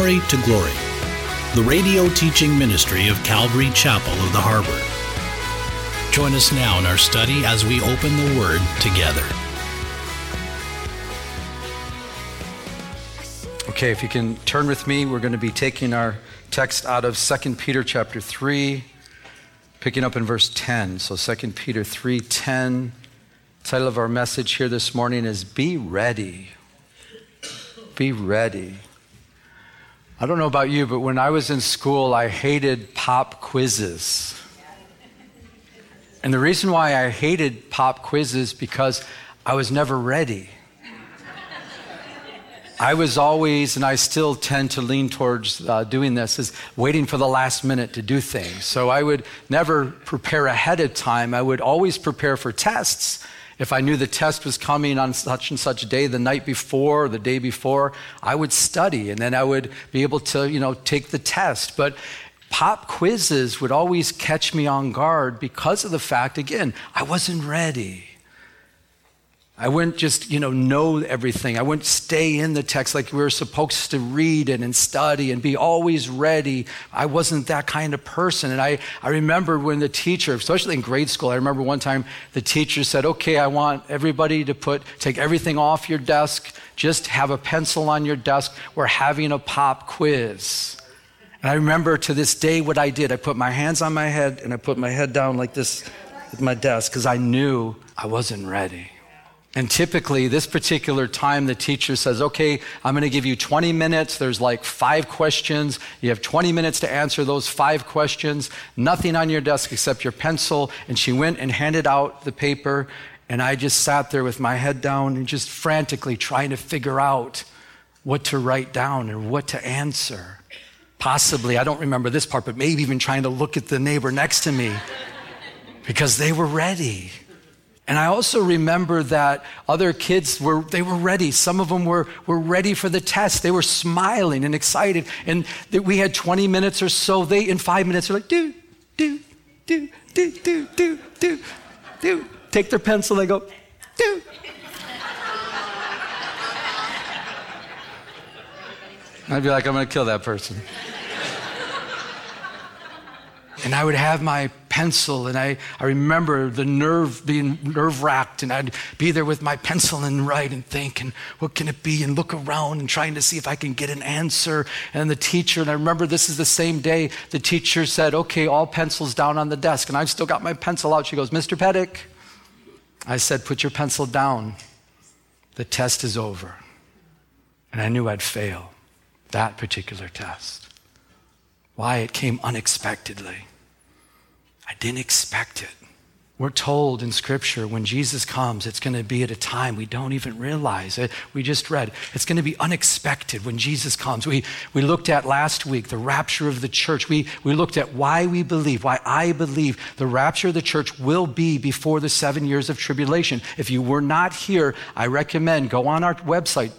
Glory to Glory, the radio teaching ministry of Calvary Chapel of the Harbor. Join us now in our study as we open the Word together. Okay, if you can turn with me, we're going to be taking our text out of 2 Peter chapter 3, picking up in verse 10. So 2 Peter 3:10. Title of our message here this morning is Be Ready. Be ready. I don't know about you, but when I was in school, I hated pop quizzes. And the reason why I hated pop quizzes because I was never ready. I was always, and I still tend to lean towards uh, doing this, is waiting for the last minute to do things. So I would never prepare ahead of time. I would always prepare for tests. If I knew the test was coming on such and such day, the night before, or the day before, I would study and then I would be able to, you know, take the test. But pop quizzes would always catch me on guard because of the fact, again, I wasn't ready. I wouldn't just, you know, know everything. I wouldn't stay in the text like we were supposed to read it and study and be always ready. I wasn't that kind of person. And I, I remember when the teacher, especially in grade school, I remember one time the teacher said, okay, I want everybody to put, take everything off your desk, just have a pencil on your desk. We're having a pop quiz. And I remember to this day what I did. I put my hands on my head and I put my head down like this at my desk because I knew I wasn't ready. And typically, this particular time, the teacher says, Okay, I'm going to give you 20 minutes. There's like five questions. You have 20 minutes to answer those five questions. Nothing on your desk except your pencil. And she went and handed out the paper. And I just sat there with my head down and just frantically trying to figure out what to write down and what to answer. Possibly, I don't remember this part, but maybe even trying to look at the neighbor next to me because they were ready. And I also remember that other kids were, they were ready. Some of them were, were ready for the test. They were smiling and excited. And that we had 20 minutes or so. They, in five minutes, are like, do, do, do, do, do, do, do, do. Take their pencil, they go, do. I'd be like, I'm going to kill that person. And I would have my pencil, and I, I remember the nerve being nerve wracked, and I'd be there with my pencil and write and think, and what can it be, and look around and trying to see if I can get an answer. And the teacher, and I remember this is the same day, the teacher said, Okay, all pencils down on the desk. And I've still got my pencil out. She goes, Mr. Pettick. I said, Put your pencil down. The test is over. And I knew I'd fail that particular test. Why? It came unexpectedly. I didn't expect it. We're told in Scripture when Jesus comes, it's going to be at a time we don't even realize it. We just read, it's going to be unexpected when Jesus comes. We, we looked at last week the rapture of the church. We, we looked at why we believe, why I believe the rapture of the church will be before the seven years of tribulation. If you were not here, I recommend go on our website,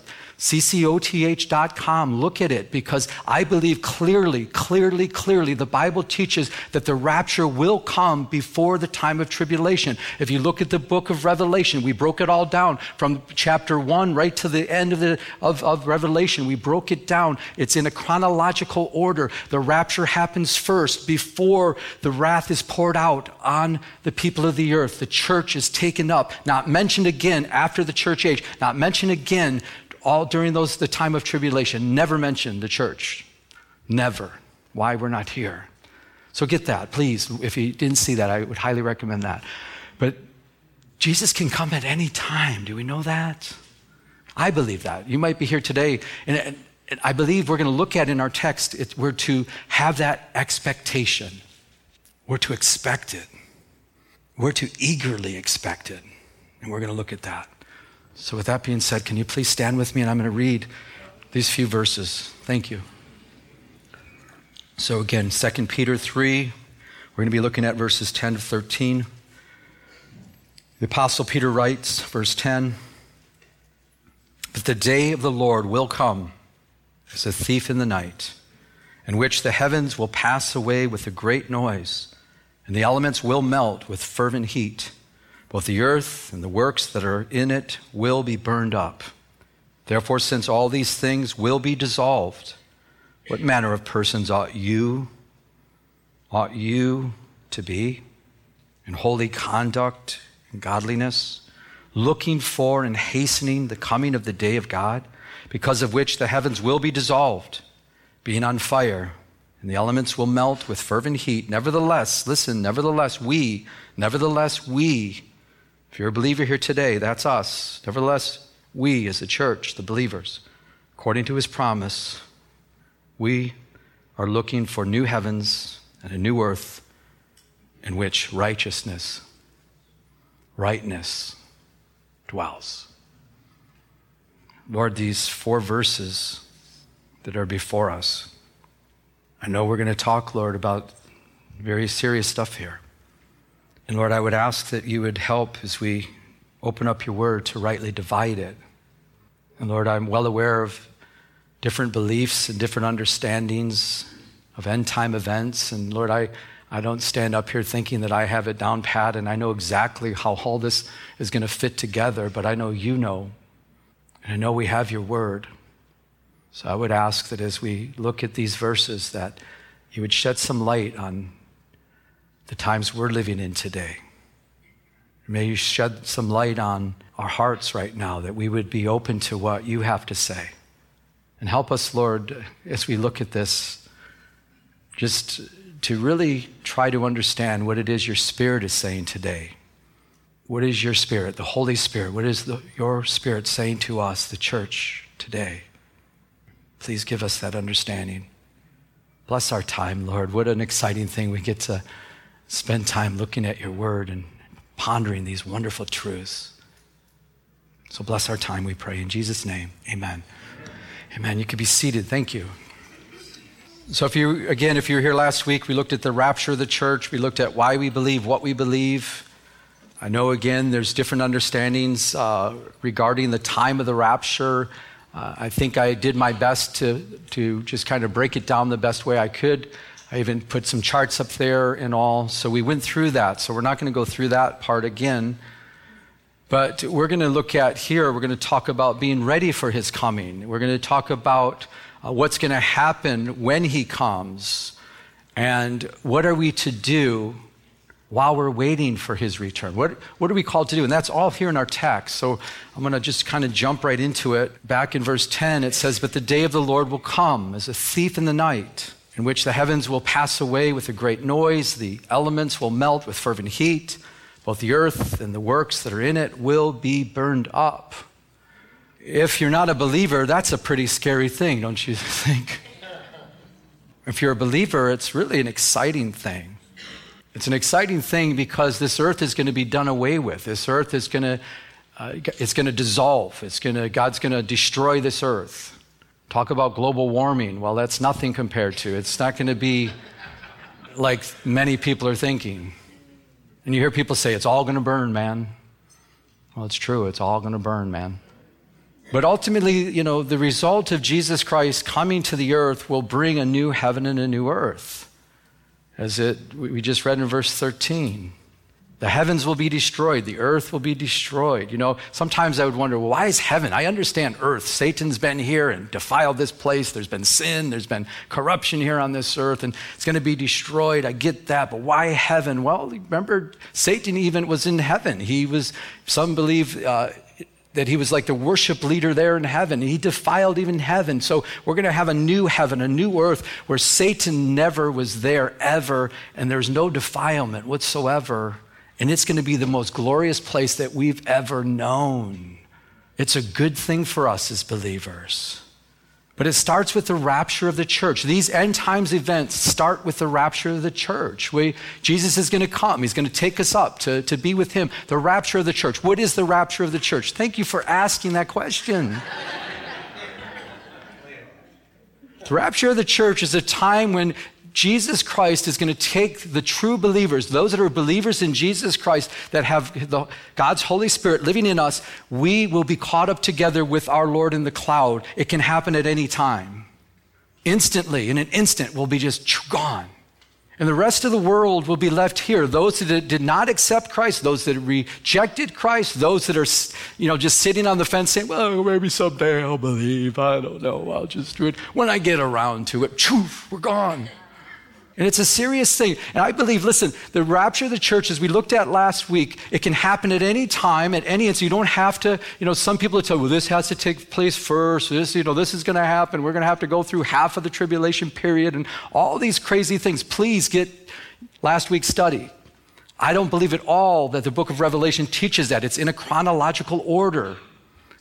ccoth.com. Look at it because I believe clearly, clearly, clearly the Bible teaches that the rapture will come before the time of tribulation. If you look at the book of Revelation, we broke it all down from chapter one right to the end of, the, of, of Revelation. We broke it down. It's in a chronological order. The rapture happens first before the wrath is poured out on the people of the earth. The church is taken up, not mentioned again after the church age, not mentioned again all during those the time of tribulation never mentioned the church. Never. Why we're not here. So get that please. If you didn't see that i would highly recommend that. But jesus can come at any time. Do we know that? I believe that. You might be here today and, i believe we're going to look at in our text it, we're to have that expectation. We're to expect it. We're to eagerly expect it. And we're going to look at that so, with that being said, can you please stand with me and I'm going to read these few verses. Thank you. So, again, 2 Peter 3, we're going to be looking at verses 10 to 13. The Apostle Peter writes, verse 10 But the day of the Lord will come as a thief in the night, in which the heavens will pass away with a great noise, and the elements will melt with fervent heat. Both the earth and the works that are in it will be burned up. Therefore, since all these things will be dissolved, what manner of persons ought you, ought you to be in holy conduct and godliness, looking for and hastening the coming of the day of God, because of which the heavens will be dissolved, being on fire, and the elements will melt with fervent heat. Nevertheless, listen, nevertheless, we, nevertheless, we, if you're a believer here today, that's us. Nevertheless, we as a church, the believers, according to his promise, we are looking for new heavens and a new earth in which righteousness, rightness dwells. Lord, these four verses that are before us, I know we're going to talk, Lord, about very serious stuff here. And Lord, I would ask that you would help as we open up your word to rightly divide it. And Lord, I'm well aware of different beliefs and different understandings of end time events. And Lord, I, I don't stand up here thinking that I have it down pat and I know exactly how all this is going to fit together, but I know you know. And I know we have your word. So I would ask that as we look at these verses that you would shed some light on the times we're living in today. May you shed some light on our hearts right now that we would be open to what you have to say. And help us, Lord, as we look at this, just to really try to understand what it is your Spirit is saying today. What is your Spirit, the Holy Spirit? What is the, your Spirit saying to us, the church, today? Please give us that understanding. Bless our time, Lord. What an exciting thing we get to spend time looking at your word and pondering these wonderful truths. So bless our time, we pray. In Jesus' name, amen. Amen. You can be seated. Thank you. So, if you, again, if you were here last week, we looked at the rapture of the church. We looked at why we believe what we believe. I know, again, there's different understandings uh, regarding the time of the rapture. Uh, I think I did my best to, to just kind of break it down the best way I could. I even put some charts up there and all. So, we went through that. So, we're not going to go through that part again. But we're going to look at here, we're going to talk about being ready for his coming. We're going to talk about uh, what's going to happen when he comes and what are we to do while we're waiting for his return. What, what are we called to do? And that's all here in our text. So I'm going to just kind of jump right into it. Back in verse 10, it says, But the day of the Lord will come as a thief in the night, in which the heavens will pass away with a great noise, the elements will melt with fervent heat both the earth and the works that are in it will be burned up. If you're not a believer, that's a pretty scary thing, don't you think? If you're a believer, it's really an exciting thing. It's an exciting thing because this earth is going to be done away with. This earth is going to, uh, it's going to dissolve. It's going to, God's going to destroy this earth. Talk about global warming. Well, that's nothing compared to. It's not going to be like many people are thinking. And you hear people say, it's all going to burn, man. Well, it's true. It's all going to burn, man. But ultimately, you know, the result of Jesus Christ coming to the earth will bring a new heaven and a new earth. As it, we just read in verse 13. The heavens will be destroyed. The earth will be destroyed. You know, sometimes I would wonder, well, why is heaven? I understand earth. Satan's been here and defiled this place. There's been sin. There's been corruption here on this earth, and it's going to be destroyed. I get that. But why heaven? Well, remember, Satan even was in heaven. He was, some believe, uh, that he was like the worship leader there in heaven. He defiled even heaven. So we're going to have a new heaven, a new earth where Satan never was there ever, and there's no defilement whatsoever and it's going to be the most glorious place that we've ever known. It's a good thing for us as believers. But it starts with the rapture of the church. These end times events start with the rapture of the church. We, Jesus is going to come. He's going to take us up to, to be with him. The rapture of the church. What is the rapture of the church? Thank you for asking that question. the rapture of the church is a time when Jesus Christ is going to take the true believers, those that are believers in Jesus Christ, that have the, God's Holy Spirit living in us, we will be caught up together with our Lord in the cloud. It can happen at any time. Instantly, in an instant, we'll be just gone. And the rest of the world will be left here. Those that did not accept Christ, those that rejected Christ, those that are, you know, just sitting on the fence saying, well, maybe someday I'll believe. I don't know. I'll just do it when I get around to it. Choof, we're gone. And it's a serious thing. And I believe, listen, the rapture of the church, as we looked at last week, it can happen at any time, at any, and so you don't have to, you know, some people are tell, well, this has to take place first, this, you know, this is going to happen. We're going to have to go through half of the tribulation period and all these crazy things. Please get last week's study. I don't believe at all that the book of Revelation teaches that. It's in a chronological order.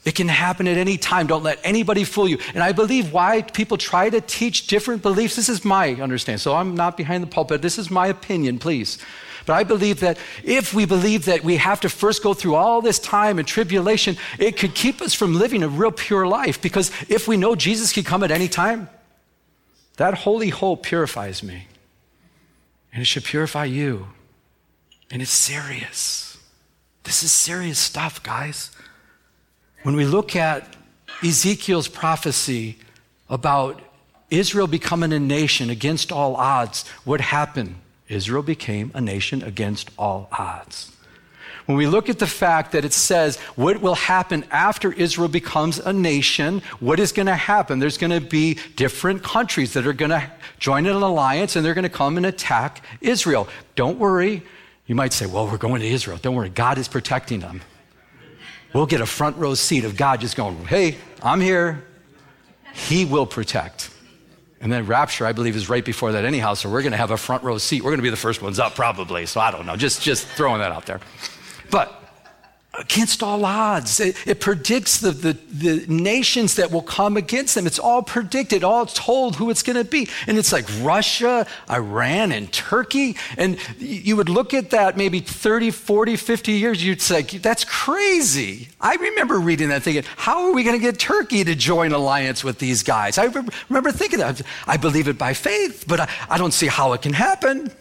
It can happen at any time. Don't let anybody fool you. And I believe why people try to teach different beliefs. This is my understanding. So I'm not behind the pulpit. This is my opinion, please. But I believe that if we believe that we have to first go through all this time and tribulation, it could keep us from living a real pure life. Because if we know Jesus can come at any time, that holy hope purifies me. And it should purify you. And it's serious. This is serious stuff, guys. When we look at Ezekiel's prophecy about Israel becoming a nation against all odds, what happened? Israel became a nation against all odds. When we look at the fact that it says what will happen after Israel becomes a nation, what is going to happen? There's going to be different countries that are going to join an alliance and they're going to come and attack Israel. Don't worry. You might say, well, we're going to Israel. Don't worry. God is protecting them we'll get a front row seat of God just going, hey, I'm here. He will protect. And then rapture, I believe, is right before that anyhow. So we're going to have a front row seat. We're going to be the first ones up, probably. So I don't know. Just, just throwing that out there. But against all odds. It, it predicts the, the, the, nations that will come against them. It's all predicted, all told who it's going to be. And it's like Russia, Iran, and Turkey. And you would look at that maybe 30, 40, 50 years, you'd say, that's crazy. I remember reading that thinking, how are we going to get Turkey to join alliance with these guys? I remember thinking that. I believe it by faith, but I, I don't see how it can happen.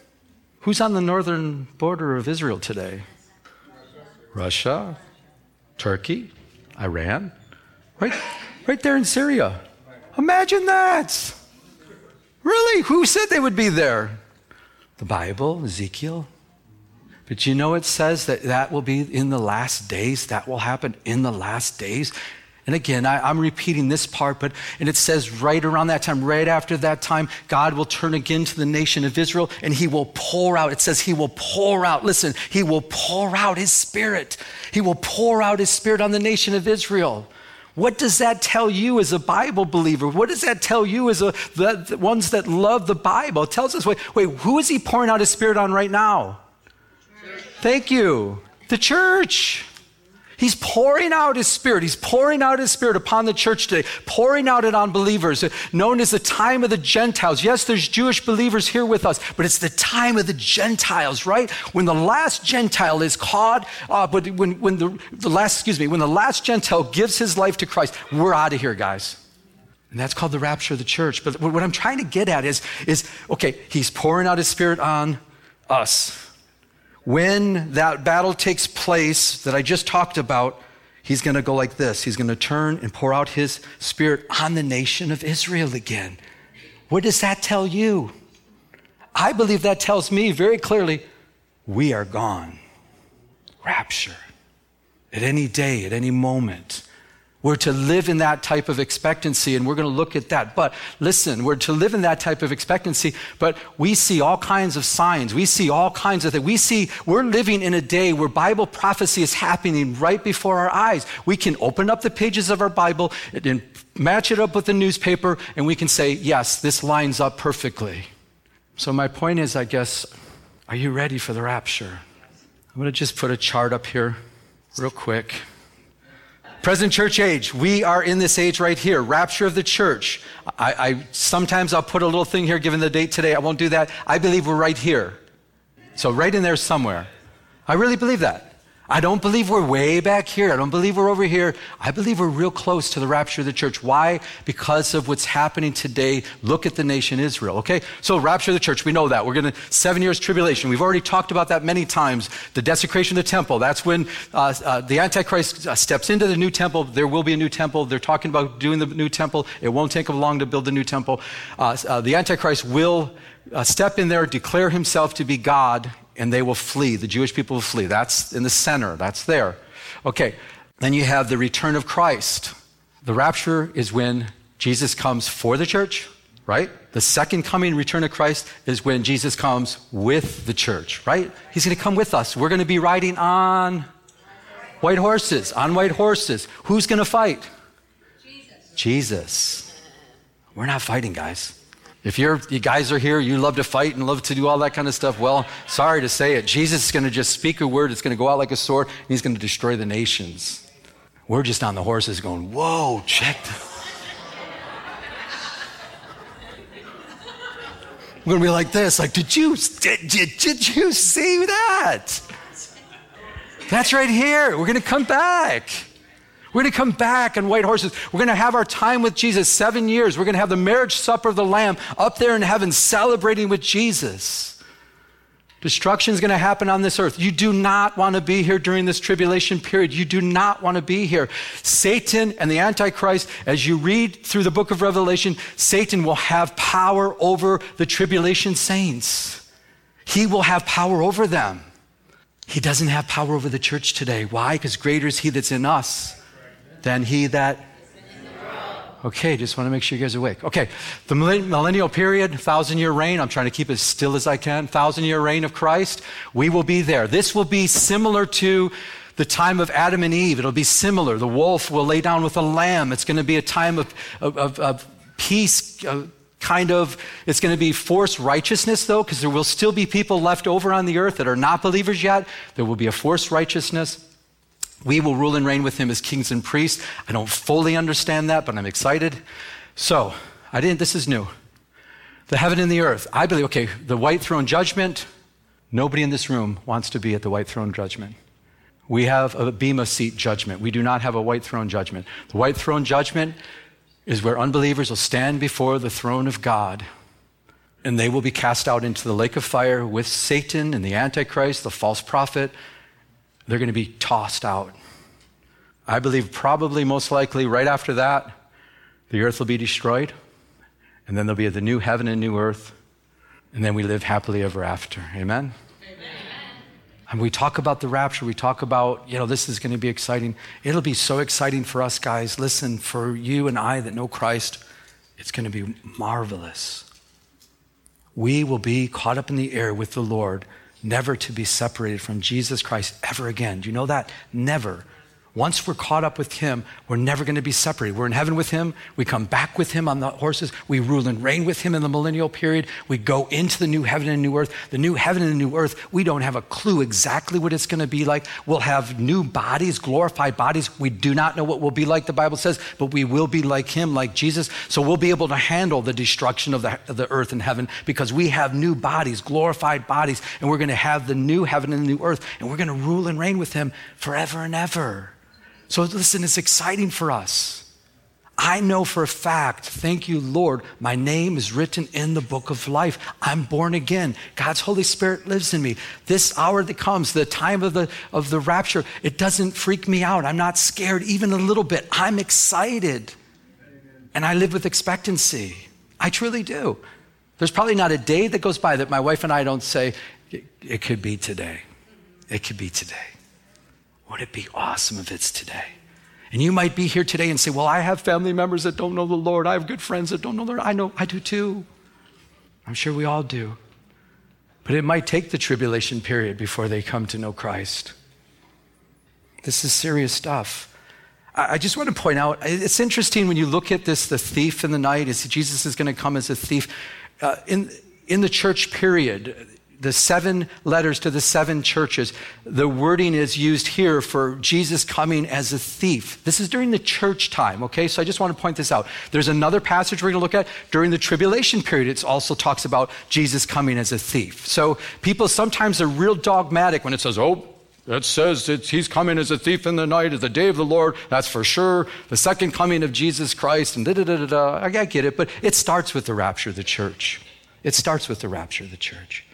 Who's on the northern border of Israel today? Russia, Turkey, Iran, right, right there in Syria. Imagine that. Really? Who said they would be there? The Bible, Ezekiel. But you know, it says that that will be in the last days. That will happen in the last days. And again, I, am repeating this part, but and it says right around that time, right after that time, God will turn again to the nation of Israel and he will pour out. It says he will pour out. Listen, he will pour out his spirit. He will pour out his spirit on the nation of Israel. What does that tell you as a Bible believer? What does that tell you as a, the, the ones that love the Bible? It tells us, wait, wait, who is he pouring out his spirit on right now? Thank you. The church. He's pouring out his spirit. He's pouring out his spirit upon the church today, pouring out it on believers, known as the time of the Gentiles. Yes, there's Jewish believers here with us, but it's the time of the Gentiles, right? When the last Gentile is caught, uh, but when, when the, the last, excuse me, when the last Gentile gives his life to Christ, we're out of here, guys. And that's called the rapture of the church. But what I'm trying to get at is, is okay, he's pouring out his spirit on us when that battle takes place that I just talked about, he's going to go like this. He's going to turn and pour out his spirit on the nation of Israel again. What does that tell you? I believe that tells me very clearly we are gone. Rapture. At any day, at any moment. We're to live in that type of expectancy, and we're going to look at that. But listen, we're to live in that type of expectancy, but we see all kinds of signs. We see all kinds of things. We see we're living in a day where Bible prophecy is happening right before our eyes. We can open up the pages of our Bible and match it up with the newspaper, and we can say, yes, this lines up perfectly. So, my point is, I guess, are you ready for the rapture? I'm going to just put a chart up here real quick. Present church age, we are in this age right here, rapture of the church. I, I, sometimes I'll put a little thing here given the date today. I won't do that. I believe we're right here. So right in there somewhere. I really believe that. I don't believe we're way back here. I don't believe we're over here. I believe we're real close to the rapture of the church. Why? Because of what's happening today. Look at the nation Israel, okay? So, rapture of the church, we know that. We're going to, seven years tribulation. We've already talked about that many times. The desecration of the temple, that's when uh, uh, the Antichrist uh, steps into the new temple. There will be a new temple. They're talking about doing the new temple. It won't take them long to build the new temple. Uh, uh, the Antichrist will uh, step in there, declare himself to be God, and they will flee. The Jewish people will flee. That's in the center, that's there. Okay, then you have the return of Christ. The rapture is when Jesus comes for the church, right? The second coming, return of Christ, is when Jesus comes with the church, right? He's going to come with us. We're going to be riding on white horses, on white horses. Who's going to fight? Jesus. Jesus. We're not fighting, guys. If you're, you guys are here, you love to fight and love to do all that kind of stuff, well, sorry to say it. Jesus is going to just speak a word. It's going to go out like a sword, and he's going to destroy the nations. We're just on the horses going, whoa, check We're going to be like this, like, did you, did, did, did you see that? That's right here. We're going to come back. We're going to come back on white horses. We're going to have our time with Jesus seven years. We're going to have the marriage supper of the Lamb up there in heaven celebrating with Jesus. Destruction is going to happen on this earth. You do not want to be here during this tribulation period. You do not want to be here. Satan and the Antichrist, as you read through the book of Revelation, Satan will have power over the tribulation saints. He will have power over them. He doesn't have power over the church today. Why? Because greater is he that's in us than he that. Okay, just want to make sure you guys are awake. Okay, the millennial period, thousand year reign, I'm trying to keep as still as I can. Thousand year reign of Christ, we will be there. This will be similar to the time of Adam and Eve. It'll be similar. The wolf will lay down with the lamb. It's going to be a time of, of, of, of peace, uh, kind of. It's going to be forced righteousness, though, because there will still be people left over on the earth that are not believers yet. There will be a forced righteousness. We will rule and reign with him as kings and priests. I don't fully understand that, but I'm excited. So, I didn't, this is new. The heaven and the earth. I believe, okay, the white throne judgment, nobody in this room wants to be at the white throne judgment. We have a Bema seat judgment. We do not have a white throne judgment. The white throne judgment is where unbelievers will stand before the throne of God and they will be cast out into the lake of fire with Satan and the Antichrist, the false prophet, they're going to be tossed out. I believe probably most likely right after that, the earth will be destroyed, and then there'll be the new heaven and new earth, and then we live happily ever after. Amen? Amen. And we talk about the rapture, we talk about, you know, this is going to be exciting. It'll be so exciting for us, guys. Listen, for you and I that know Christ, it's going to be marvelous. We will be caught up in the air with the Lord never to be separated from Jesus Christ ever again. Do you know that? Never. Once we're caught up with Him, we're never going to be separated. We're in heaven with Him. We come back with Him on the horses. We rule and reign with Him in the millennial period. We go into the new heaven and new earth. The new heaven and the new earth, we don't have a clue exactly what it's going to be like. We'll have new bodies, glorified bodies. We do not know what we'll be like, the Bible says, but we will be like Him, like Jesus. So we'll be able to handle the destruction of the, of the earth and heaven because we have new bodies, glorified bodies, and we're going to have the new heaven and the new earth, and we're going to rule and reign with Him forever and ever. So listen, it's exciting for us. I know for a fact, thank you, Lord, my name is written in the book of life. I'm born again. God's Holy Spirit lives in me. This hour that comes, the time of the, of the rapture, it doesn't freak me out. I'm not scared even a little bit. I'm excited. And I live with expectancy. I truly do. There's probably not a day that goes by that my wife and I don't say, it, it could be today. It could be today. Would it be awesome if it's today? And you might be here today and say, Well, I have family members that don't know the Lord. I have good friends that don't know the Lord. I know, I do too. I'm sure we all do. But it might take the tribulation period before they come to know Christ. This is serious stuff. I just want to point out it's interesting when you look at this the thief in the night, is Jesus is going to come as a thief. Uh, in, in the church period, the seven letters to the seven churches, the wording is used here for Jesus coming as a thief. This is during the church time, okay? So I just want to point this out. There's another passage we're going to look at during the tribulation period. It also talks about Jesus coming as a thief. So people sometimes are real dogmatic when it says, oh, it says he's coming as a thief in the night, as the day of the Lord. That's for sure. The second coming of Jesus Christ, and da da da da da. I get it, but it starts with the rapture of the church. It starts with the rapture of the church.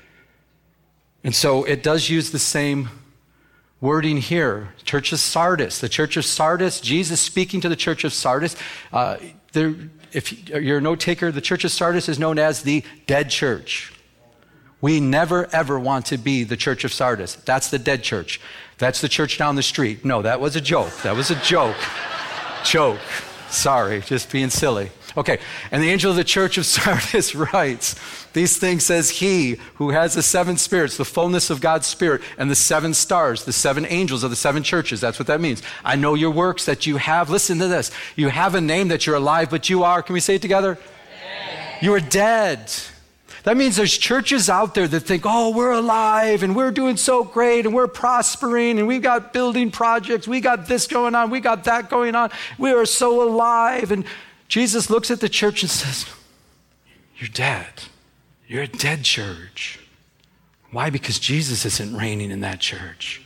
And so it does use the same wording here. Church of Sardis, the church of Sardis, Jesus speaking to the church of Sardis. Uh, there, if you're a note taker, the church of Sardis is known as the dead church. We never ever want to be the church of Sardis. That's the dead church. That's the church down the street. No, that was a joke. That was a joke. joke. Sorry, just being silly. Okay, and the angel of the church of Sardis writes, These things says he who has the seven spirits, the fullness of God's spirit, and the seven stars, the seven angels of the seven churches. That's what that means. I know your works that you have. Listen to this. You have a name that you're alive, but you are, can we say it together? Dead. You are dead. That means there's churches out there that think, oh, we're alive and we're doing so great and we're prospering and we've got building projects, we got this going on, we got that going on, we are so alive. And Jesus looks at the church and says, You're dead. You're a dead church. Why? Because Jesus isn't reigning in that church.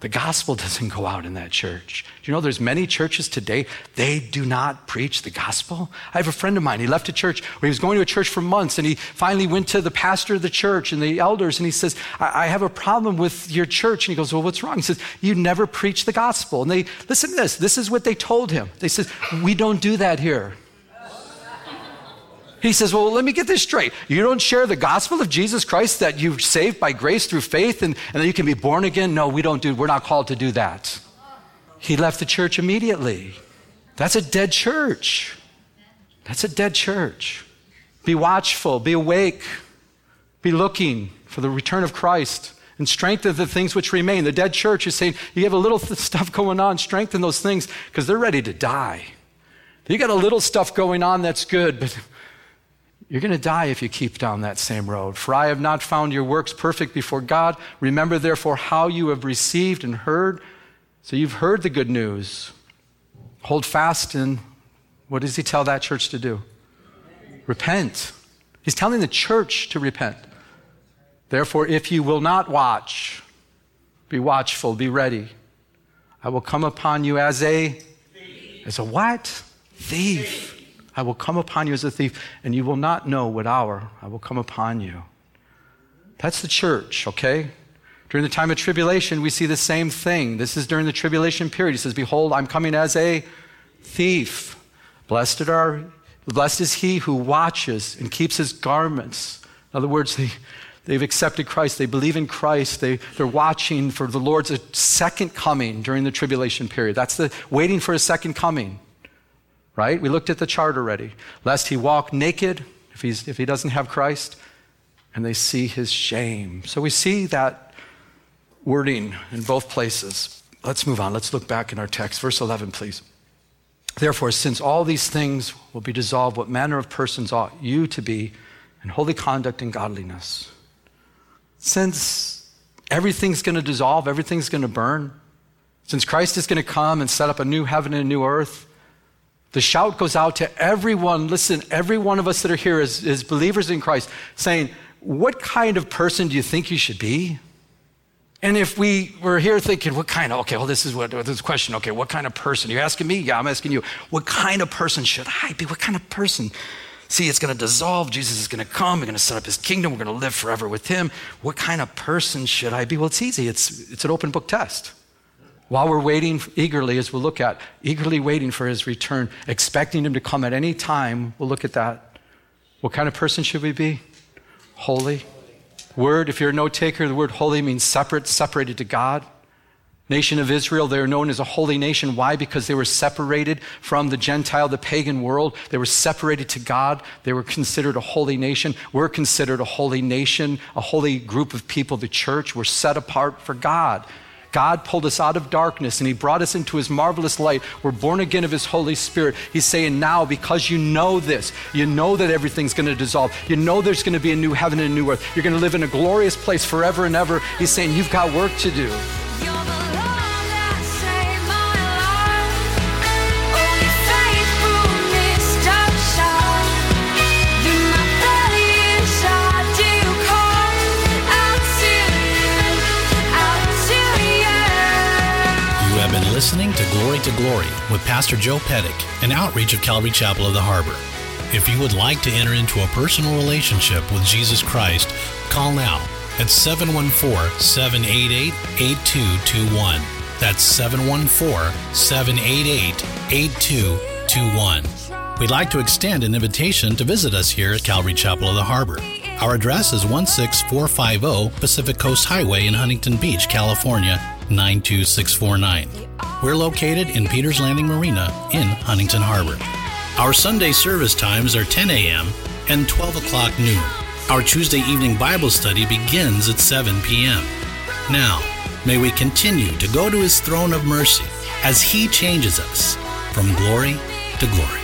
The gospel doesn't go out in that church. Do you know there's many churches today, they do not preach the gospel? I have a friend of mine, he left a church where he was going to a church for months and he finally went to the pastor of the church and the elders and he says, I, I have a problem with your church. And he goes, Well, what's wrong? He says, You never preach the gospel. And they, listen to this, this is what they told him. They said, We don't do that here. He says, Well, let me get this straight. You don't share the gospel of Jesus Christ that you're saved by grace through faith and, and that you can be born again? No, we don't do, we're not called to do that. He left the church immediately. That's a dead church. That's a dead church. Be watchful, be awake, be looking for the return of Christ and strengthen the things which remain. The dead church is saying, You have a little th- stuff going on, strengthen those things because they're ready to die. You got a little stuff going on that's good, but you're going to die if you keep down that same road. For I have not found your works perfect before God. Remember, therefore, how you have received and heard. So you've heard the good news. Hold fast, and what does he tell that church to do? Repent. He's telling the church to repent. Therefore, if you will not watch, be watchful, be ready. I will come upon you as a as a what? Thief. I will come upon you as a thief, and you will not know what hour I will come upon you. That's the church, okay? During the time of tribulation, we see the same thing. This is during the tribulation period. He says, Behold, I'm coming as a thief. Blessed are blessed is he who watches and keeps his garments. In other words, they, they've accepted Christ, they believe in Christ, they, they're watching for the Lord's second coming during the tribulation period. That's the waiting for his second coming right? We looked at the chart already. Lest he walk naked if, he's, if he doesn't have Christ, and they see his shame. So we see that wording in both places. Let's move on. Let's look back in our text. Verse 11, please. Therefore, since all these things will be dissolved, what manner of persons ought you to be in holy conduct and godliness? Since everything's going to dissolve, everything's going to burn, since Christ is going to come and set up a new heaven and a new earth, the shout goes out to everyone. Listen, every one of us that are here as, as believers in Christ, saying, What kind of person do you think you should be? And if we were here thinking, what kind of, okay, well, this is what this question, okay, what kind of person? You're asking me? Yeah, I'm asking you. What kind of person should I be? What kind of person? See, it's going to dissolve. Jesus is going to come. We're going to set up his kingdom. We're going to live forever with him. What kind of person should I be? Well, it's easy. It's, it's an open book test. While we're waiting eagerly, as we'll look at, eagerly waiting for his return, expecting him to come at any time, we'll look at that. What kind of person should we be? Holy. Word, if you're a note taker, the word holy means separate, separated to God. Nation of Israel, they are known as a holy nation. Why? Because they were separated from the Gentile, the pagan world. They were separated to God. They were considered a holy nation. We're considered a holy nation, a holy group of people, the church. We're set apart for God. God pulled us out of darkness and He brought us into His marvelous light. We're born again of His Holy Spirit. He's saying now, because you know this, you know that everything's going to dissolve, you know there's going to be a new heaven and a new earth, you're going to live in a glorious place forever and ever. He's saying, You've got work to do. To Glory to Glory with Pastor Joe Pettick, an outreach of Calvary Chapel of the Harbor. If you would like to enter into a personal relationship with Jesus Christ, call now at 714 788 8221. That's 714 788 8221. We'd like to extend an invitation to visit us here at Calvary Chapel of the Harbor. Our address is 16450 Pacific Coast Highway in Huntington Beach, California 92649. We're located in Peters Landing Marina in Huntington Harbor. Our Sunday service times are 10 a.m. and 12 o'clock noon. Our Tuesday evening Bible study begins at 7 p.m. Now, may we continue to go to His throne of mercy as He changes us from glory to glory.